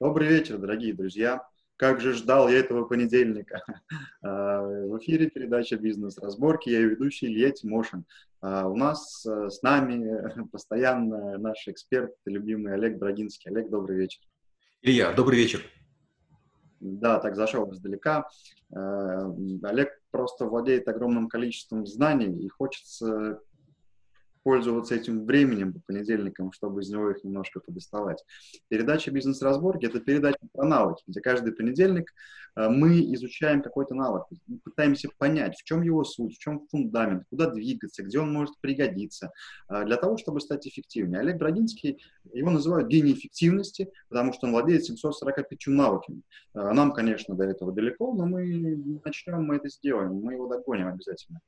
Добрый вечер, дорогие друзья. Как же ждал я этого понедельника. А, в эфире передача «Бизнес-разборки». Я ведущий Илья Тимошин. А, у нас э, с нами постоянно наш эксперт, любимый Олег Брагинский. Олег, добрый вечер. Илья, добрый вечер. Да, так зашел издалека. А, Олег просто владеет огромным количеством знаний и хочется пользоваться этим временем по понедельникам, чтобы из него их немножко подоставать. Передача «Бизнес-разборки» — это передача про навыки, где каждый понедельник э, мы изучаем какой-то навык, мы пытаемся понять, в чем его суть, в чем фундамент, куда двигаться, где он может пригодиться, э, для того, чтобы стать эффективнее. Олег Брагинский, его называют гений эффективности, потому что он владеет 745 навыками. Э, нам, конечно, до этого далеко, но мы начнем, мы это сделаем, мы его догоним обязательно.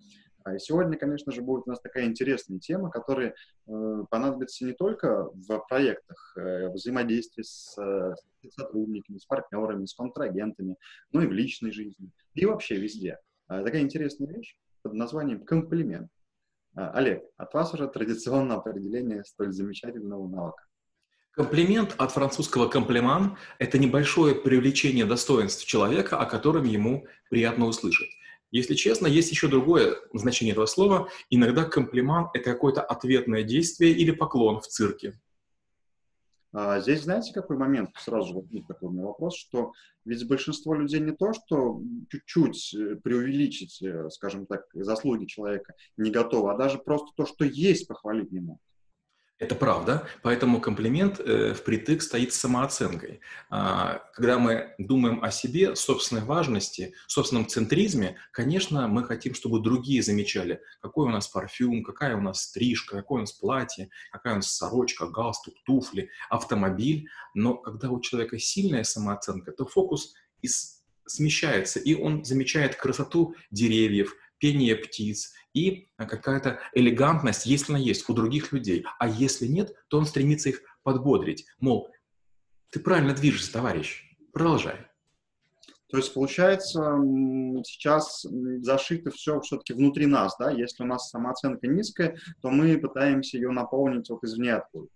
А сегодня, конечно же, будет у нас такая интересная тема, которая э, понадобится не только в проектах э, взаимодействия с, э, с сотрудниками, с партнерами, с контрагентами, но и в личной жизни, и вообще везде. Э, такая интересная вещь под названием комплимент. Э, Олег, от вас уже традиционное определение столь замечательного навыка. Комплимент от французского комплимент – это небольшое привлечение достоинств человека, о котором ему приятно услышать. Если честно, есть еще другое значение этого слова. Иногда комплимент — это какое-то ответное действие или поклон в цирке. А здесь, знаете, какой момент? Сразу же возник такой у меня вопрос, что ведь большинство людей не то, что чуть-чуть э, преувеличить, э, скажем так, заслуги человека не готовы, а даже просто то, что есть, похвалить не могут. Это правда, поэтому комплимент э, впритык стоит самооценкой. А, когда мы думаем о себе, собственной важности, собственном центризме, конечно, мы хотим, чтобы другие замечали, какой у нас парфюм, какая у нас стрижка, какое у нас платье, какая у нас сорочка, галстук, туфли, автомобиль. Но когда у человека сильная самооценка, то фокус из смещается, и он замечает красоту деревьев, пение птиц и а, какая-то элегантность, если она есть у других людей. А если нет, то он стремится их подбодрить. Мол, ты правильно движешься, товарищ, продолжай. То есть, получается, сейчас зашито все все-таки внутри нас, да? Если у нас самооценка низкая, то мы пытаемся ее наполнить вот извне откуда.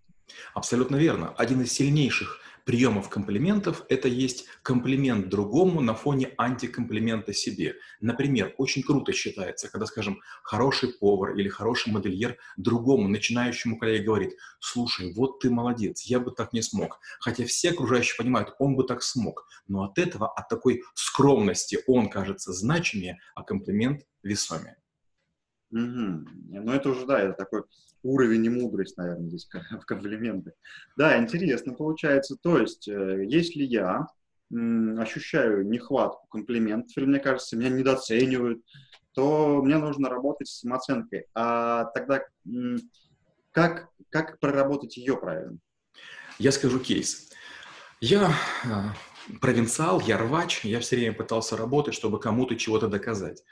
Абсолютно верно. Один из сильнейших приемов комплиментов – это есть комплимент другому на фоне антикомплимента себе. Например, очень круто считается, когда, скажем, хороший повар или хороший модельер другому начинающему коллеге говорит, слушай, вот ты молодец, я бы так не смог. Хотя все окружающие понимают, он бы так смог. Но от этого, от такой скромности он кажется значимее, а комплимент весомее. Угу. Ну, это уже, да, это такой уровень и мудрость, наверное, здесь в комплименты. Да, интересно получается. То есть, э, если я ощущаю нехватку комплиментов, или, мне кажется, меня недооценивают, то мне нужно работать с самооценкой. А тогда как, как проработать ее правильно? Я скажу кейс. Я а, провинциал, я рвач, я все время пытался работать, чтобы кому-то чего-то доказать.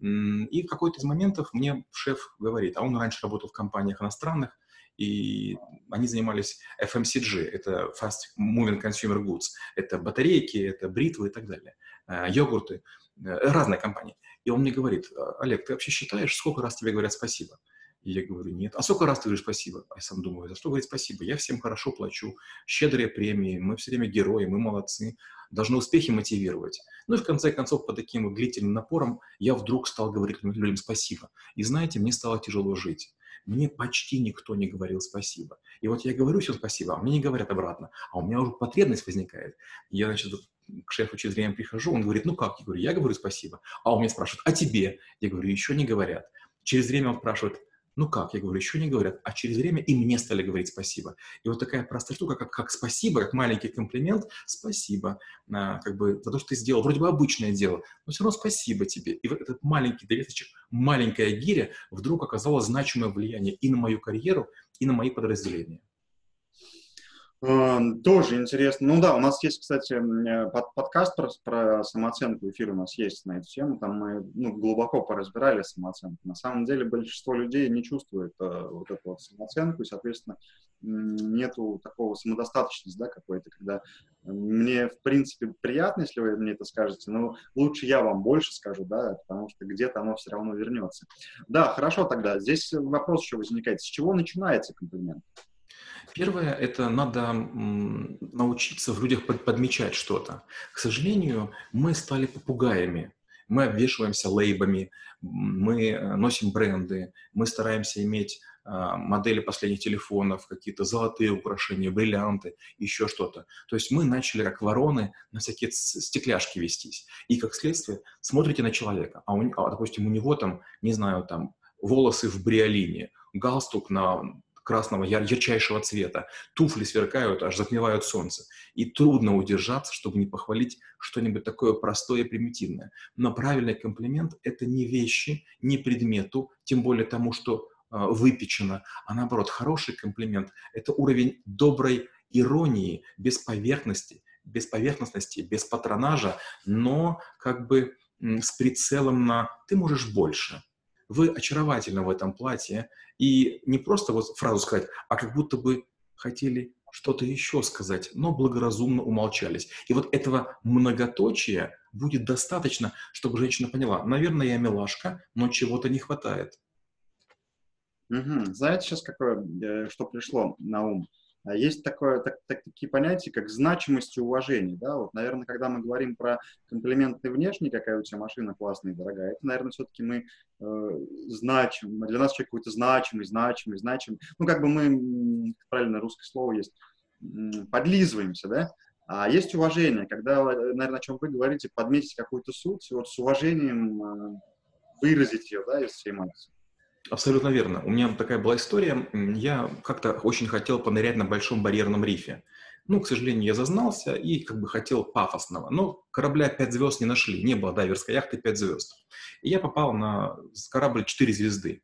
И в какой-то из моментов мне шеф говорит, а он раньше работал в компаниях иностранных, и они занимались FMCG, это Fast Moving Consumer Goods, это батарейки, это бритвы и так далее, э, йогурты, э, разные компании. И он мне говорит, Олег, ты вообще считаешь, сколько раз тебе говорят спасибо? И я говорю, нет. А сколько раз ты говоришь спасибо? А я сам думаю, за что говорить спасибо? Я всем хорошо плачу, щедрые премии, мы все время герои, мы молодцы, должны успехи мотивировать. Ну и в конце концов, по таким вот длительным напорам я вдруг стал говорить людям спасибо. И знаете, мне стало тяжело жить. Мне почти никто не говорил спасибо. И вот я говорю всем спасибо, а мне не говорят обратно. А у меня уже потребность возникает. Я, значит, к шефу через время прихожу, он говорит, ну как? Я говорю, я говорю спасибо. А он меня спрашивает, а тебе? Я говорю, еще не говорят. Через время он спрашивает, ну как? Я говорю, еще не говорят. А через время и мне стали говорить спасибо. И вот такая простая штука, как, как спасибо, как маленький комплимент, спасибо, а, как бы за то, что ты сделал. Вроде бы обычное дело, но все равно спасибо тебе. И вот этот маленький довесочек, маленькая гиря вдруг оказала значимое влияние и на мою карьеру, и на мои подразделения. Эм, тоже интересно. Ну да, у нас есть, кстати, э, под, подкаст про, про самооценку, эфир у нас есть на эту тему, там мы ну, глубоко поразбирали самооценку. На самом деле большинство людей не чувствует э, вот эту вот самооценку, и, соответственно, нету такого самодостаточности, да, какой-то, когда мне, в принципе, приятно, если вы мне это скажете, но лучше я вам больше скажу, да, потому что где-то оно все равно вернется. Да, хорошо тогда. Здесь вопрос еще возникает. С чего начинается комплимент? Первое – это надо научиться в людях подмечать что-то. К сожалению, мы стали попугаями. Мы обвешиваемся лейбами, мы э, носим бренды, мы стараемся иметь а, модели последних телефонов, какие-то золотые украшения, бриллианты, еще что-то. То есть мы начали как вороны на всякие стекляшки вестись. И как следствие смотрите на человека, а, у, а допустим, у него там, не знаю, там волосы в бриолине, галстук на красного яр ярчайшего цвета, туфли сверкают, аж затмевают солнце. И трудно удержаться, чтобы не похвалить что-нибудь такое простое и примитивное. Но правильный комплимент – это не вещи, не предмету, тем более тому, что а, выпечено, а наоборот, хороший комплимент – это уровень доброй иронии, без поверхности, без поверхностности, без патронажа, но как бы с прицелом на «ты можешь больше», вы очаровательны в этом платье, и не просто вот фразу сказать, а как будто бы хотели что-то еще сказать, но благоразумно умолчались. И вот этого многоточия будет достаточно, чтобы женщина поняла, наверное, я милашка, но чего-то не хватает. Угу. Знаете сейчас какое, э, что пришло на ум? А есть такое, так, так, такие понятия, как значимость и уважение. Да? Вот, наверное, когда мы говорим про комплименты внешние, какая у тебя машина классная и дорогая, это, наверное, все-таки мы э, значим, для нас человек какой-то значимый, значимый, значимый. Ну, как бы мы, правильно русское слово есть, подлизываемся, да? А есть уважение, когда, э, наверное, о чем вы говорите, подметить какую-то суть, вот с уважением э, выразить ее, да, из всей эмоции. Абсолютно верно. У меня такая была история. Я как-то очень хотел понырять на большом барьерном рифе. Ну, к сожалению, я зазнался и как бы хотел пафосного. Но корабля 5 звезд не нашли. Не было дайверской яхты 5 звезд. И я попал на корабль 4 звезды.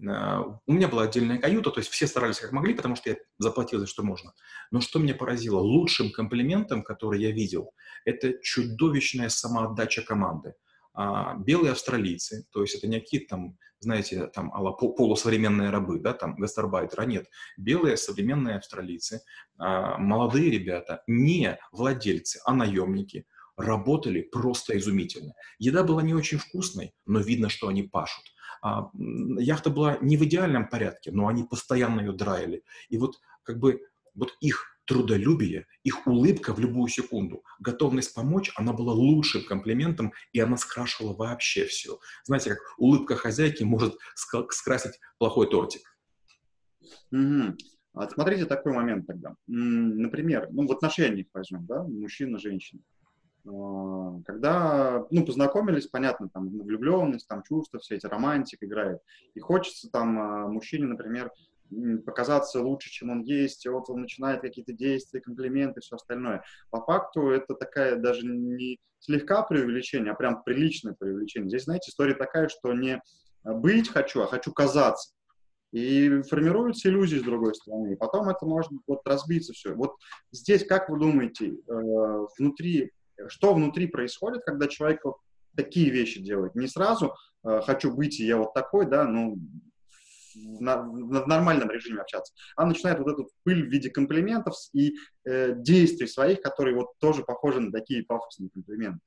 Э, у меня была отдельная каюта, то есть все старались как могли, потому что я заплатил за что можно. Но что меня поразило? Лучшим комплиментом, который я видел, это чудовищная самоотдача команды. А, белые австралийцы, то есть это не какие-то там, знаете, там полусовременные рабы, да, там гастарбайтеры, а нет, белые современные австралийцы, а, молодые ребята, не владельцы, а наемники, работали просто изумительно. Еда была не очень вкусной, но видно, что они пашут. А, яхта была не в идеальном порядке, но они постоянно ее драили. И вот как бы вот их трудолюбие, их улыбка в любую секунду, готовность помочь, она была лучшим комплиментом, и она скрашивала вообще все. Знаете, как улыбка хозяйки может скрасить плохой тортик. Угу. Смотрите такой момент тогда. Например, ну в отношениях возьмем, да, мужчина-женщина. А, когда, ну, познакомились, понятно, там, влюбленность, там, чувства, все эти романтик играет. И хочется там а, мужчине, например, показаться лучше, чем он есть, и вот он начинает какие-то действия, комплименты, все остальное. По факту это такая даже не слегка преувеличение, а прям приличное преувеличение. Здесь, знаете, история такая, что не быть хочу, а хочу казаться. И формируются иллюзии с другой стороны. И потом это может вот разбиться все. Вот здесь, как вы думаете, э, внутри, что внутри происходит, когда человек вот такие вещи делает? Не сразу э, хочу быть, и я вот такой, да, ну, на, в нормальном режиме общаться, а начинает вот эту пыль в виде комплиментов и э, действий своих, которые вот тоже похожи на такие пафосные комплименты.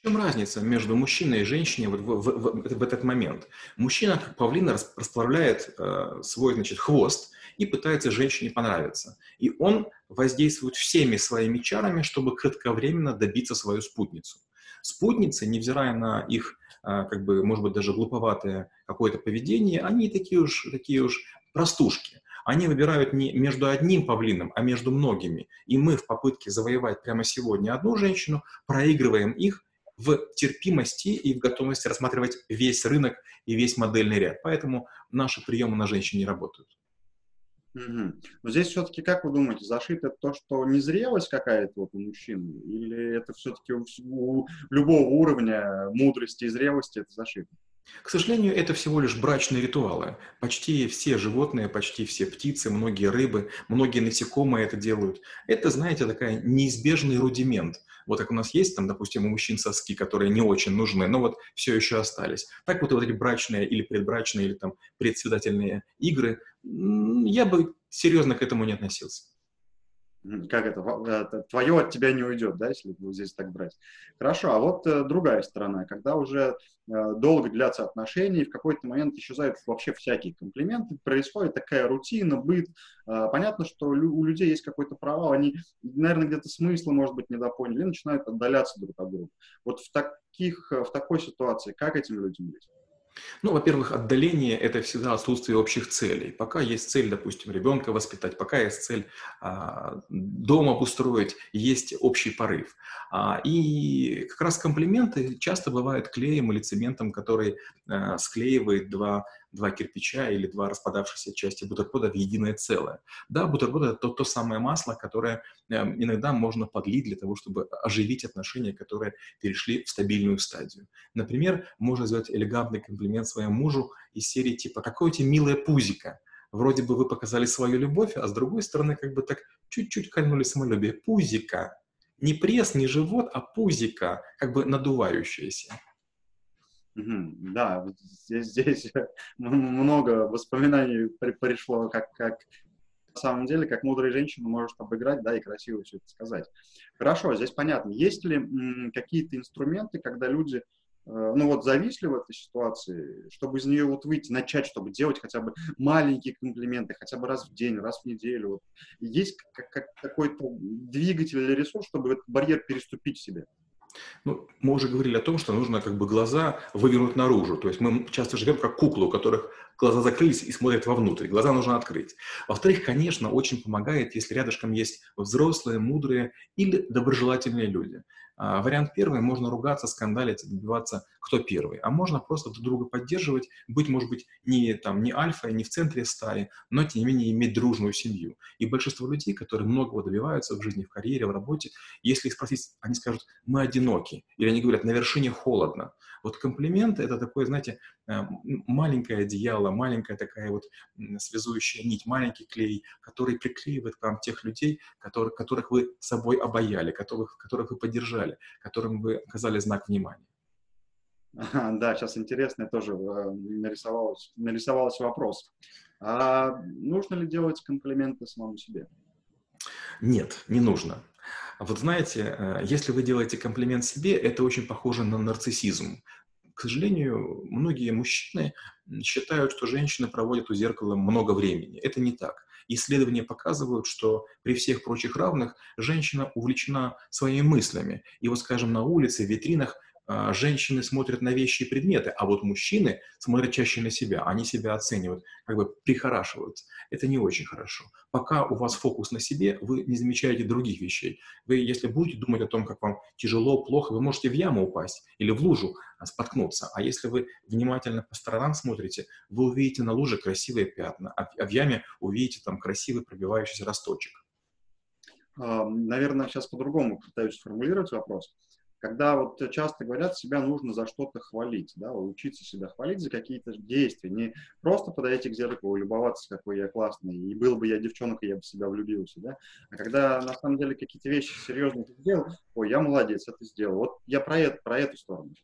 В чем разница между мужчиной и женщиной вот в, в, в, в этот момент? Мужчина, как павлин, расправляет э, свой значит, хвост и пытается женщине понравиться. И он воздействует всеми своими чарами, чтобы кратковременно добиться свою спутницу. Спутницы, невзирая на их как бы, может быть, даже глуповатое какое-то поведение, они такие уж, такие уж простушки. Они выбирают не между одним павлином, а между многими. И мы в попытке завоевать прямо сегодня одну женщину проигрываем их в терпимости и в готовности рассматривать весь рынок и весь модельный ряд. Поэтому наши приемы на женщин не работают. Угу. Но здесь все-таки, как вы думаете, зашито то, что незрелость какая-то вот у мужчин, или это все-таки у, у любого уровня мудрости и зрелости это зашито? К сожалению, это всего лишь брачные ритуалы. Почти все животные, почти все птицы, многие рыбы, многие насекомые это делают. Это, знаете, такая неизбежный рудимент. Вот как у нас есть, там, допустим, у мужчин соски, которые не очень нужны, но вот все еще остались. Так вот, вот эти брачные или предбрачные, или там предсвидательные игры, я бы серьезно к этому не относился. Как это? это? Твое от тебя не уйдет, да, если вот здесь так брать. Хорошо, а вот э, другая сторона, когда уже э, долго длятся отношения, и в какой-то момент исчезают вообще всякие комплименты, происходит такая рутина, быт. Э, понятно, что у людей есть какой-то провал, они, наверное, где-то смысла, может быть, недопоняли, и начинают отдаляться друг от друга. Вот в, таких, в такой ситуации как этим людям быть? Ну, во-первых, отдаление – это всегда отсутствие общих целей. Пока есть цель, допустим, ребенка воспитать, пока есть цель а, дом обустроить, есть общий порыв. А, и как раз комплименты часто бывают клеем или цементом, который а, склеивает два два кирпича или два распадавшихся части бутерброда в единое целое. Да, бутерброд — это то, то самое масло, которое э, иногда можно подлить для того, чтобы оживить отношения, которые перешли в стабильную стадию. Например, можно сделать элегантный комплимент своему мужу из серии типа «Какое у тебя милое пузико!» Вроде бы вы показали свою любовь, а с другой стороны как бы так чуть-чуть кольнули самолюбие. Пузика. Не пресс, не живот, а пузика, как бы надувающееся. Да, здесь, здесь много воспоминаний пришло, как, как на самом деле, как мудрая женщина может обыграть, да, и красиво все это сказать. Хорошо, здесь понятно. Есть ли какие-то инструменты, когда люди, э, ну вот, зависли в этой ситуации, чтобы из нее вот выйти, начать, чтобы делать хотя бы маленькие комплименты, хотя бы раз в день, раз в неделю. Вот. Есть как, как какой-то двигатель или ресурс, чтобы этот барьер переступить себе? Ну, мы уже говорили о том, что нужно как бы глаза вывернуть наружу. То есть мы часто живем как куклы, у которых глаза закрылись и смотрят вовнутрь. Глаза нужно открыть. Во-вторых, конечно, очень помогает, если рядышком есть взрослые, мудрые или доброжелательные люди. А, вариант первый, можно ругаться, скандалить, добиваться, кто первый. А можно просто друг друга поддерживать, быть, может быть, не, там, не альфа, не в центре стаи, но, тем не менее, иметь дружную семью. И большинство людей, которые многого добиваются в жизни, в карьере, в работе, если их спросить, они скажут, мы одиноки. Или они говорят, на вершине холодно. Вот комплименты — это такое, знаете, э, маленькое одеяло, маленькая такая вот связующая нить, маленький клей, который приклеивает к вам тех людей, которых, которых вы собой обаяли, которых, которых вы поддержали, которым вы оказали знак внимания. Да, сейчас интересно тоже э, нарисовалось, нарисовался вопрос. А нужно ли делать комплименты самому себе? Нет, не нужно. Вот знаете, э, если вы делаете комплимент себе, это очень похоже на нарциссизм. К сожалению, многие мужчины считают, что женщины проводят у зеркала много времени. Это не так. Исследования показывают, что при всех прочих равных женщина увлечена своими мыслями. И вот, скажем, на улице, в витринах а, женщины смотрят на вещи и предметы, а вот мужчины смотрят чаще на себя, они себя оценивают, как бы прихорашиваются. Это не очень хорошо. Пока у вас фокус на себе, вы не замечаете других вещей. Вы, если будете думать о том, как вам тяжело, плохо, вы можете в яму упасть или в лужу а, споткнуться. А если вы внимательно по сторонам смотрите, вы увидите на луже красивые пятна, а в яме увидите там красивый пробивающийся росточек. Наверное, сейчас по-другому пытаюсь сформулировать вопрос когда вот часто говорят, себя нужно за что-то хвалить, да, учиться себя хвалить за какие-то действия, не просто подойти к зеркалу, любоваться, какой я классный, и был бы я девчонкой, я бы в себя влюбился, да, а когда на самом деле какие-то вещи серьезно сделал, ой, я молодец, это сделал. Вот я про это, про эту сторону.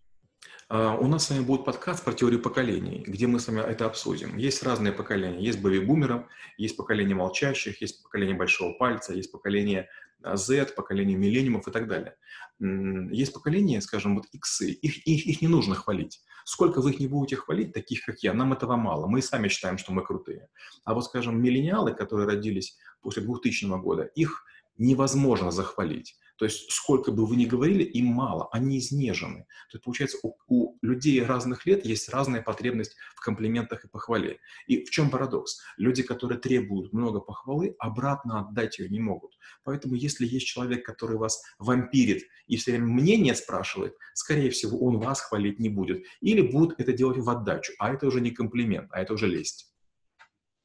Uh, у нас с вами будет подкаст про теорию поколений, где мы с вами это обсудим. Есть разные поколения. Есть бэби-бумеров, есть поколение молчащих, есть поколение большого пальца, есть поколение Z, поколение миллениумов и так далее. Есть поколение, скажем, вот иксы, их, их, их не нужно хвалить. Сколько вы их не будете хвалить, таких как я, нам этого мало. Мы сами считаем, что мы крутые. А вот, скажем, миллениалы, которые родились после 2000 года, их невозможно захвалить. То есть сколько бы вы ни говорили, им мало, они изнежены. То есть получается у, у людей разных лет есть разная потребность в комплиментах и похвале. И в чем парадокс? Люди, которые требуют много похвалы, обратно отдать ее не могут. Поэтому если есть человек, который вас вампирит и все время мнение спрашивает, скорее всего, он вас хвалить не будет. Или будет это делать в отдачу, а это уже не комплимент, а это уже лесть.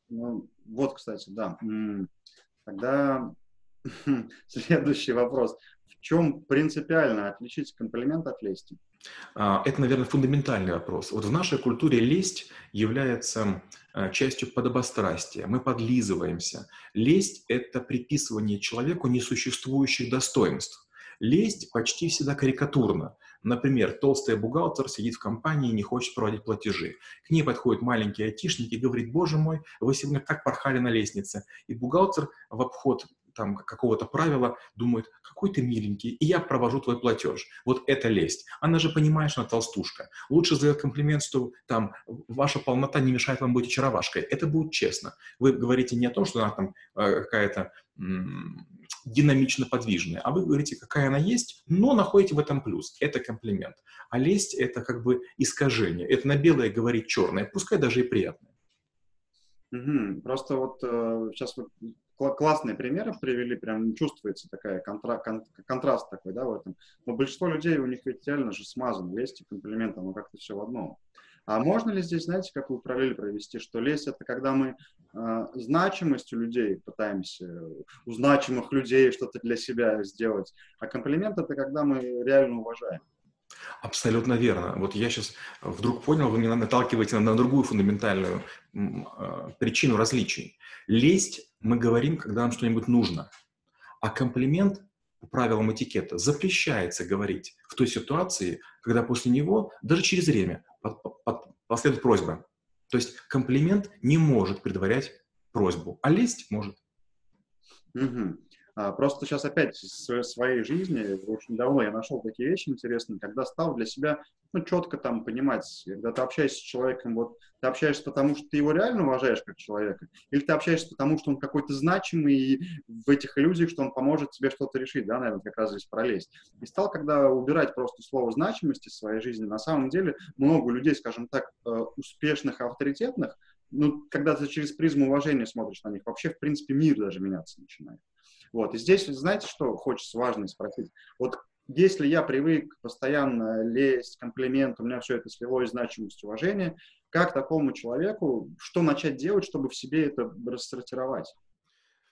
Ну, вот, кстати, да. Тогда Следующий вопрос. В чем принципиально отличить комплимент от лести? А, это, наверное, фундаментальный вопрос. Вот в нашей культуре лесть является а, частью подобострастия. Мы подлизываемся. Лесть – это приписывание человеку несуществующих достоинств. Лесть почти всегда карикатурна. Например, толстый бухгалтер сидит в компании и не хочет проводить платежи. К ней подходит маленький айтишник и говорит, боже мой, вы сегодня как порхали на лестнице. И бухгалтер в обход там какого-то правила, думает, какой ты миленький, и я провожу твой платеж. Вот это лесть. Она же понимает, что она толстушка. Лучше сделать комплимент, что там ваша полнота не мешает вам быть очаровашкой. Это будет честно. Вы говорите не о том, что она там э, какая-то динамично подвижная, а вы говорите, какая она есть, но находите в этом плюс. Это комплимент. А лесть — это как бы искажение. Это на белое говорить черное, пускай даже и приятное. Угу. Просто вот э, сейчас вы классные примеры привели, прям чувствуется такая контра, кон, контраст такой, да, в этом. Но большинство людей, у них ведь реально же смазано лесть и комплимент, оно как-то все в одном. А можно ли здесь, знаете, какую параллель провести, что лесть это когда мы э, значимостью людей пытаемся, у значимых людей что-то для себя сделать, а комплимент это когда мы реально уважаем. Абсолютно верно. Вот я сейчас вдруг понял, вы меня наталкиваете на, на другую фундаментальную э, причину различий. Лесть мы говорим, когда нам что-нибудь нужно, а комплимент по правилам этикета запрещается говорить в той ситуации, когда после него, даже через время, под, под, последует просьба. То есть комплимент не может предварять просьбу, а лесть может. Угу. А, просто сейчас опять в своей жизни, очень давно я нашел такие вещи интересные, когда стал для себя ну, четко там понимать, когда ты общаешься с человеком, вот ты общаешься потому, что ты его реально уважаешь как человека, или ты общаешься потому, что он какой-то значимый и в этих иллюзиях, что он поможет тебе что-то решить, да, наверное, как раз здесь пролезть. И стал, когда убирать просто слово значимости в своей жизни, на самом деле много людей, скажем так, э, успешных, авторитетных, ну, когда ты через призму уважения смотришь на них, вообще, в принципе, мир даже меняться начинает. Вот. И здесь, знаете, что хочется важно спросить? Вот если я привык постоянно лезть, комплимент, у меня все это слилось, значимость, уважение, как такому человеку, что начать делать, чтобы в себе это рассортировать?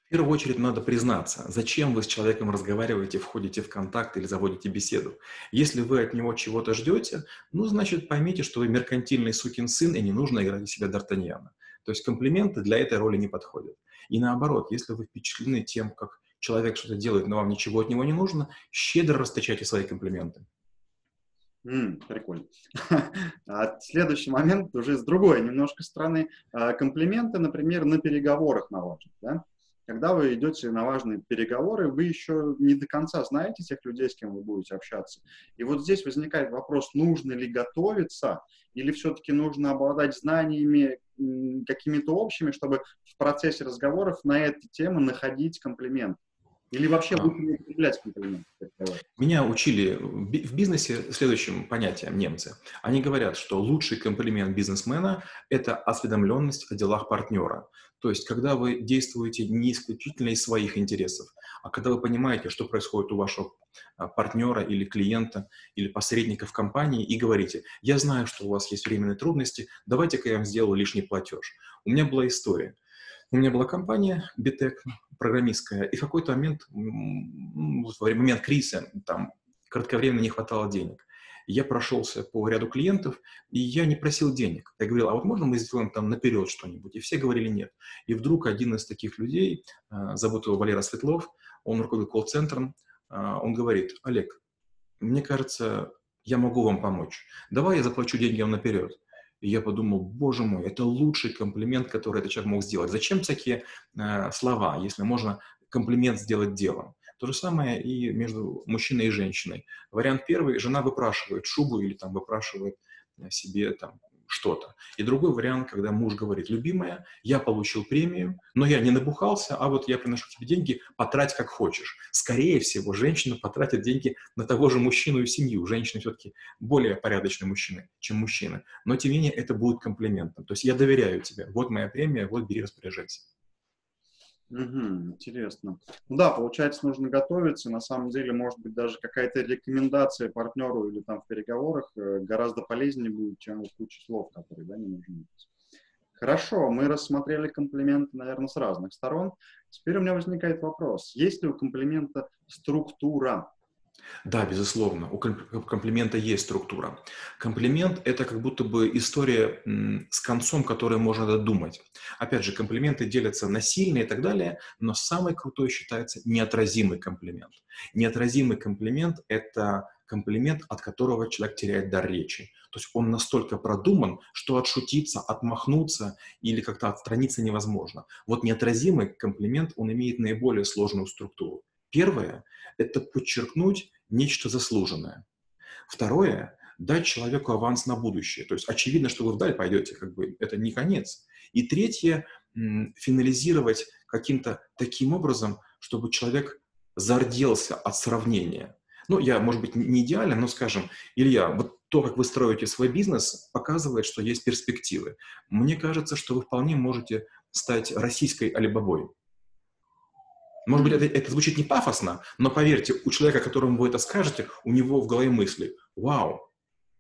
В первую очередь надо признаться, зачем вы с человеком разговариваете, входите в контакт или заводите беседу. Если вы от него чего-то ждете, ну, значит, поймите, что вы меркантильный сукин сын, и не нужно играть из себя Д'Артаньяна. То есть комплименты для этой роли не подходят. И наоборот, если вы впечатлены тем, как человек что-то делает, но вам ничего от него не нужно, щедро расточайте свои комплименты. Mm, прикольно. а следующий момент уже с другой немножко стороны. А, комплименты, например, на переговорах на важных. Да? Когда вы идете на важные переговоры, вы еще не до конца знаете тех людей, с кем вы будете общаться. И вот здесь возникает вопрос, нужно ли готовиться, или все-таки нужно обладать знаниями какими-то общими, чтобы в процессе разговоров на эту тему находить комплимент. Или вообще а. не употреблять комплименты? Меня учили в бизнесе следующим понятием немцы. Они говорят, что лучший комплимент бизнесмена – это осведомленность о делах партнера. То есть, когда вы действуете не исключительно из своих интересов, а когда вы понимаете, что происходит у вашего а, партнера или клиента или посредника в компании и говорите, я знаю, что у вас есть временные трудности, давайте-ка я вам сделаю лишний платеж. У меня была история. У меня была компания Битек, программистская, и в какой-то момент, в момент кризиса, там, кратковременно не хватало денег. Я прошелся по ряду клиентов, и я не просил денег. Я говорил, а вот можно мы сделаем там наперед что-нибудь? И все говорили нет. И вдруг один из таких людей, а, зовут его Валера Светлов, он руководит колл-центром, а, он говорит, Олег, мне кажется, я могу вам помочь. Давай я заплачу деньги вам наперед. И я подумал, боже мой, это лучший комплимент, который этот человек мог сделать. Зачем всякие э, слова, если можно комплимент сделать делом? То же самое и между мужчиной и женщиной. Вариант первый, жена выпрашивает шубу или там выпрашивает э, себе там что-то. И другой вариант, когда муж говорит, любимая, я получил премию, но я не набухался, а вот я приношу тебе деньги, потрать как хочешь. Скорее всего, женщина потратит деньги на того же мужчину и семью. Женщины все-таки более порядочные мужчины, чем мужчины. Но, тем не менее, это будет комплиментом. То есть я доверяю тебе. Вот моя премия, вот бери, распоряжайся. Угу, интересно. Ну да, получается, нужно готовиться. На самом деле, может быть, даже какая-то рекомендация партнеру или там в переговорах э, гораздо полезнее будет, чем куча слов, которые да, не нужны. Хорошо, мы рассмотрели комплименты, наверное, с разных сторон. Теперь у меня возникает вопрос. Есть ли у комплимента структура? Да, безусловно, у комплимента есть структура. Комплимент – это как будто бы история с концом, которую можно додумать. Опять же, комплименты делятся на сильные и так далее, но самый крутой считается неотразимый комплимент. Неотразимый комплимент – это комплимент, от которого человек теряет дар речи. То есть он настолько продуман, что отшутиться, отмахнуться или как-то отстраниться невозможно. Вот неотразимый комплимент, он имеет наиболее сложную структуру. Первое – это подчеркнуть нечто заслуженное. Второе – дать человеку аванс на будущее. То есть очевидно, что вы вдаль пойдете, как бы это не конец. И третье – финализировать каким-то таким образом, чтобы человек зарделся от сравнения. Ну, я, может быть, не идеально, но, скажем, Илья, вот то, как вы строите свой бизнес, показывает, что есть перспективы. Мне кажется, что вы вполне можете стать российской Алибабой. Может быть, это, это звучит не пафосно, но поверьте, у человека, которому вы это скажете, у него в голове мысли, вау,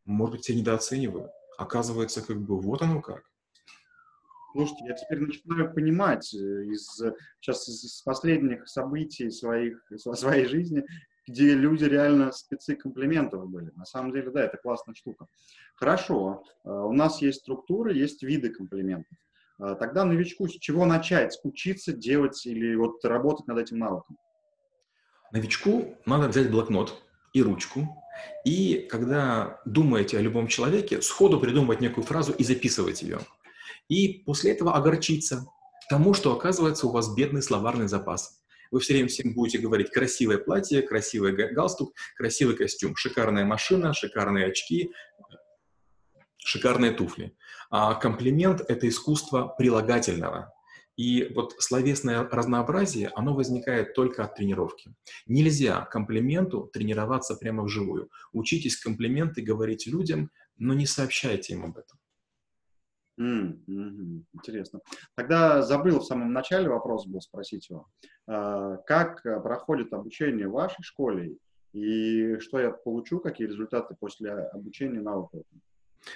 может быть, я недооцениваю. Оказывается, как бы вот оно как. Слушайте, я теперь начинаю понимать э, из, сейчас из последних событий своих, своей жизни, где люди реально спецы комплиментов были. На самом деле, да, это классная штука. Хорошо, э, у нас есть структуры, есть виды комплиментов. Э, тогда новичку с чего начать? Учиться делать или вот работать над этим навыком? Новичку надо взять блокнот и ручку, и когда думаете о любом человеке, сходу придумывать некую фразу и записывать ее и после этого огорчиться тому, что оказывается у вас бедный словарный запас. Вы все время всем будете говорить красивое платье, красивый галстук, красивый костюм, шикарная машина, шикарные очки, шикарные туфли. А комплимент — это искусство прилагательного. И вот словесное разнообразие, оно возникает только от тренировки. Нельзя комплименту тренироваться прямо вживую. Учитесь комплименты говорить людям, но не сообщайте им об этом. Mm, mm-hmm. Интересно. Тогда забыл в самом начале вопрос был спросить его. А, как проходит обучение в вашей школе и что я получу, какие результаты после обучения навыков?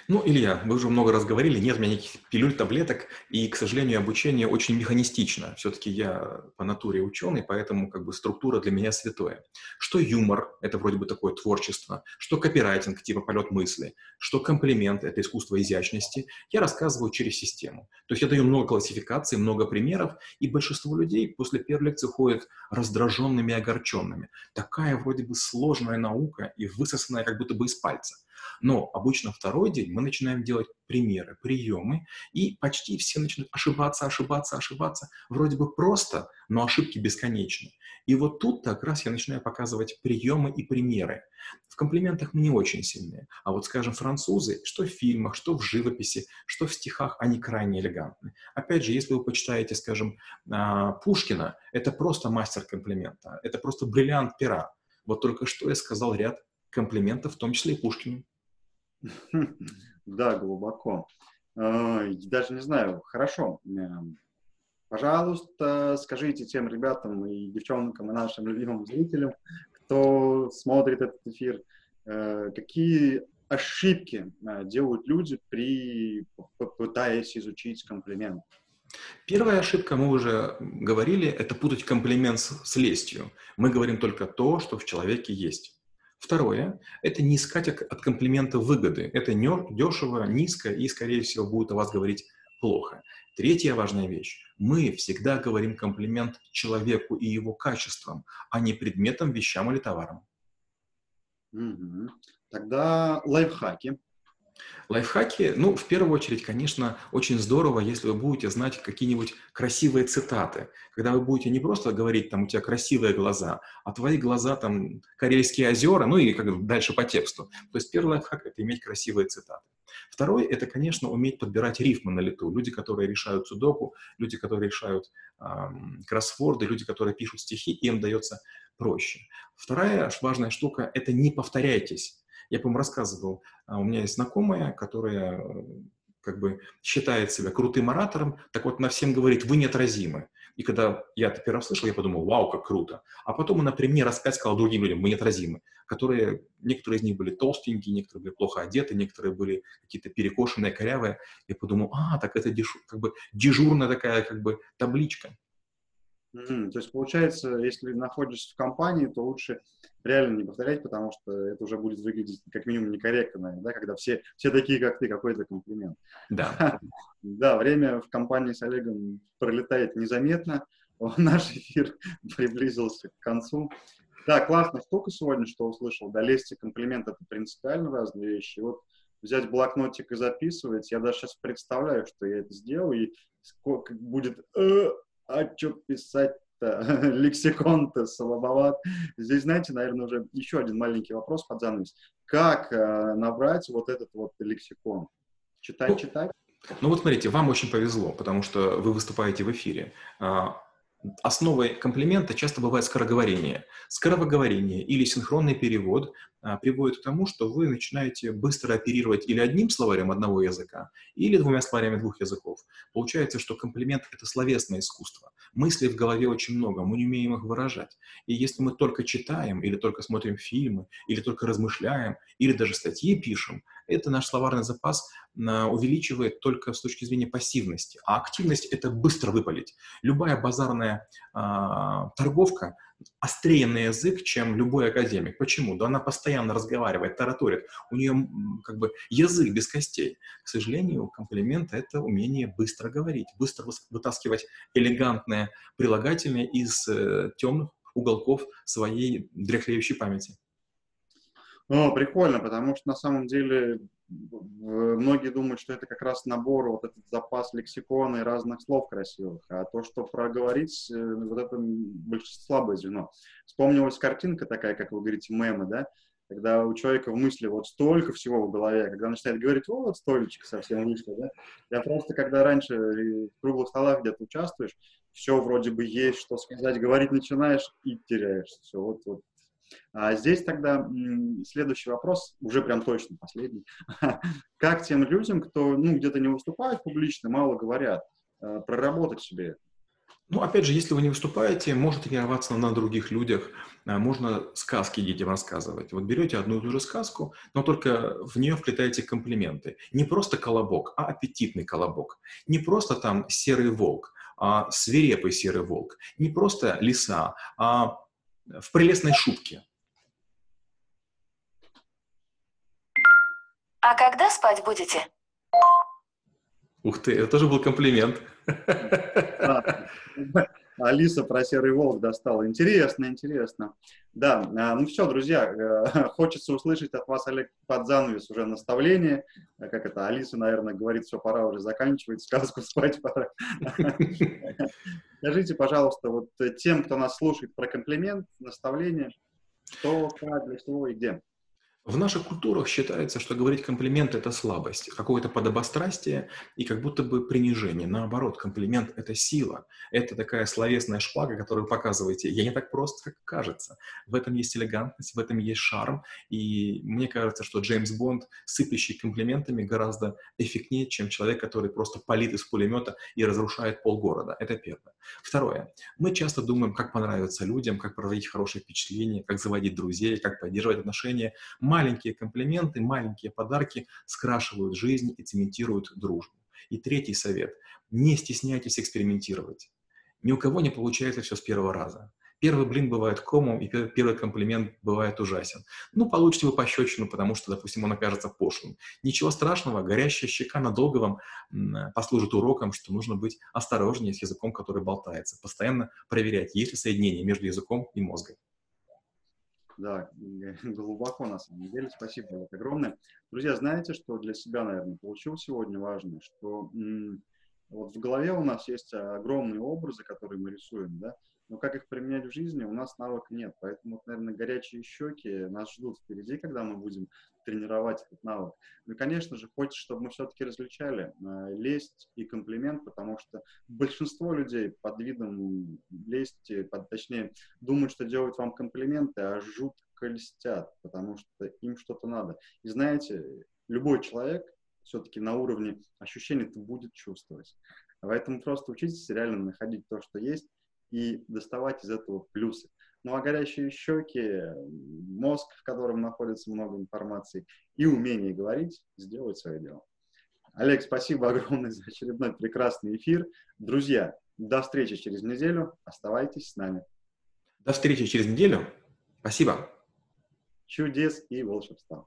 Ну, Илья, вы уже много раз говорили, нет у меня никаких пилюль, таблеток, и, к сожалению, обучение очень механистично. Все-таки я по натуре ученый, поэтому как бы структура для меня святое. Что юмор, это вроде бы такое творчество, что копирайтинг, типа полет мысли, что комплимент, это искусство изящности, я рассказываю через систему. То есть я даю много классификаций, много примеров, и большинство людей после первой лекции ходят раздраженными и огорченными. Такая вроде бы сложная наука и высосанная как будто бы из пальца. Но обычно второй день мы начинаем делать примеры, приемы, и почти все начинают ошибаться, ошибаться, ошибаться. Вроде бы просто, но ошибки бесконечны. И вот тут как раз я начинаю показывать приемы и примеры. В комплиментах мы не очень сильные. А вот, скажем, французы, что в фильмах, что в живописи, что в стихах, они крайне элегантны. Опять же, если вы почитаете, скажем, а, Пушкина, это просто мастер комплимента, это просто бриллиант пера. Вот только что я сказал ряд комплиментов, в том числе и Пушкину. Да, глубоко. А, даже не знаю. Хорошо. Эм, пожалуйста, скажите тем ребятам и девчонкам, и нашим любимым зрителям, кто смотрит этот эфир, э, какие ошибки э, делают люди при пытаясь изучить комплимент? Первая ошибка, мы уже говорили, это путать комплимент с, с лестью. Мы говорим только то, что в человеке есть. Второе – это не искать от комплимента выгоды. Это не дешево, низко и, скорее всего, будет о вас говорить плохо. Третья важная вещь. Мы всегда говорим комплимент человеку и его качествам, а не предметам, вещам или товарам. Угу. Тогда лайфхаки. Лайфхаки, ну, в первую очередь, конечно, очень здорово, если вы будете знать какие-нибудь красивые цитаты. Когда вы будете не просто говорить, там, у тебя красивые глаза, а твои глаза, там, Карельские озера, ну и как дальше по тексту. То есть первый лайфхак – это иметь красивые цитаты. Второй – это, конечно, уметь подбирать рифмы на лету. Люди, которые решают судоку, люди, которые решают эм, кроссворды, люди, которые пишут стихи, им дается проще. Вторая важная штука – это не повторяйтесь. Я, по-моему, рассказывал, а, у меня есть знакомая, которая э, как бы считает себя крутым оратором, так вот она всем говорит, вы неотразимы. И когда я это первый раз слышал, я подумал, вау, как круто. А потом она при мне рассказать сказала другим людям, мы неотразимы, которые, некоторые из них были толстенькие, некоторые были плохо одеты, некоторые были какие-то перекошенные, корявые. Я подумал, а, так это дежур, как бы дежурная такая как бы табличка. Mm-hmm. То есть, получается, если находишься в компании, то лучше реально не повторять, потому что это уже будет выглядеть как минимум некорректно, да, когда все, все такие, как ты, какой-то комплимент. Да. да, время в компании с Олегом пролетает незаметно. Наш эфир приблизился к концу. Да, классная штука сегодня, что услышал. Да, лесть и комплимент — это принципиально разные вещи. вот взять блокнотик и записывать, я даже сейчас представляю, что я это сделаю, и сколько будет, э, а что писать лексикон-то слабоват. Здесь, знаете, наверное, уже еще один маленький вопрос под занавес. Как э, набрать вот этот вот лексикон? Читать, ну, читать? Ну вот смотрите, вам очень повезло, потому что вы выступаете в эфире. А, основой комплимента часто бывает скороговорение. Скороговорение или синхронный перевод а, приводит к тому, что вы начинаете быстро оперировать или одним словарем одного языка, или двумя словарями двух языков. Получается, что комплимент — это словесное искусство. Мыслей в голове очень много, мы не умеем их выражать. И если мы только читаем, или только смотрим фильмы, или только размышляем, или даже статьи пишем, это наш словарный запас а, увеличивает только с точки зрения пассивности. А активность — это быстро выпалить. Любая базарная э, торговка острее на язык, чем любой академик. Почему? Да она постоянно разговаривает, тараторит. У нее как бы язык без костей. К сожалению, комплимент — это умение быстро говорить, быстро вытаскивать элегантное прилагательное из э, темных уголков своей дряхлеющей памяти. О, прикольно, потому что на самом деле многие думают, что это как раз набор, вот этот запас лексикона и разных слов красивых, а то, что проговорить, э, вот это слабое звено. Вспомнилась картинка такая, как вы говорите, мемы, да, когда у человека в мысли вот столько всего в голове, когда начинает говорить, о, вот столичек совсем вышло, да. Я просто, когда раньше в круглых столах где-то участвуешь, все вроде бы есть, что сказать, говорить начинаешь и теряешься. Все, вот, вот а здесь тогда следующий вопрос, уже прям точно последний. Как тем людям, кто ну, где-то не выступает публично, мало говорят, э, проработать себе это? Ну, опять же, если вы не выступаете, можно тренироваться на других людях, э, можно сказки детям рассказывать. Вот берете одну и ту же сказку, но только в нее вплетаете комплименты. Не просто колобок, а аппетитный колобок. Не просто там серый волк, а свирепый серый волк. Не просто лиса, а в прелестной шубке. А когда спать будете? Ух ты, это тоже был комплимент. Алиса про серый волк достала. Интересно, интересно. Да, а, ну все, друзья, э, хочется услышать от вас, Олег, под занавес уже наставление. Э, как это, Алиса, наверное, говорит, все, пора уже заканчивать, сказку спать пора. Скажите, пожалуйста, вот тем, кто нас слушает про комплимент, наставление, что, как, для чего и где? В наших культурах считается, что говорить комплимент – это слабость, какое-то подобострастие и как будто бы принижение. Наоборот, комплимент – это сила. Это такая словесная шпага, которую показываете. Я не так просто, как кажется. В этом есть элегантность, в этом есть шарм. И мне кажется, что Джеймс Бонд, сыплящий комплиментами, гораздо эффектнее, чем человек, который просто палит из пулемета и разрушает полгорода. Это первое. Второе. Мы часто думаем, как понравиться людям, как проводить хорошее впечатление, как заводить друзей, как поддерживать отношения Маленькие комплименты, маленькие подарки скрашивают жизнь и цементируют дружбу. И третий совет. Не стесняйтесь экспериментировать. Ни у кого не получается все с первого раза. Первый блин бывает комом, и первый комплимент бывает ужасен. Ну, получите вы пощечину, потому что, допустим, он окажется пошлым. Ничего страшного, горящая щека надолго вам послужит уроком, что нужно быть осторожнее с языком, который болтается. Постоянно проверять, есть ли соединение между языком и мозгом. Да, глубоко на самом деле. Спасибо вот огромное. Друзья, знаете, что для себя, наверное, получил сегодня важное, что вот в голове у нас есть огромные образы, которые мы рисуем, да, но как их применять в жизни, у нас навыка нет. Поэтому, наверное, горячие щеки нас ждут впереди, когда мы будем тренировать этот навык. Ну и, конечно же, хочется, чтобы мы все-таки различали э, лесть и комплимент, потому что большинство людей под видом лести, под, точнее, думают, что делают вам комплименты, а жутко льстят, потому что им что-то надо. И знаете, любой человек все-таки на уровне ощущений это будет чувствовать. Поэтому просто учитесь реально находить то, что есть, и доставать из этого плюсы. Ну а горящие щеки, мозг, в котором находится много информации, и умение говорить, сделать свое дело. Олег, спасибо огромное за очередной прекрасный эфир. Друзья, до встречи через неделю. Оставайтесь с нами. До встречи через неделю. Спасибо. Чудес и волшебства.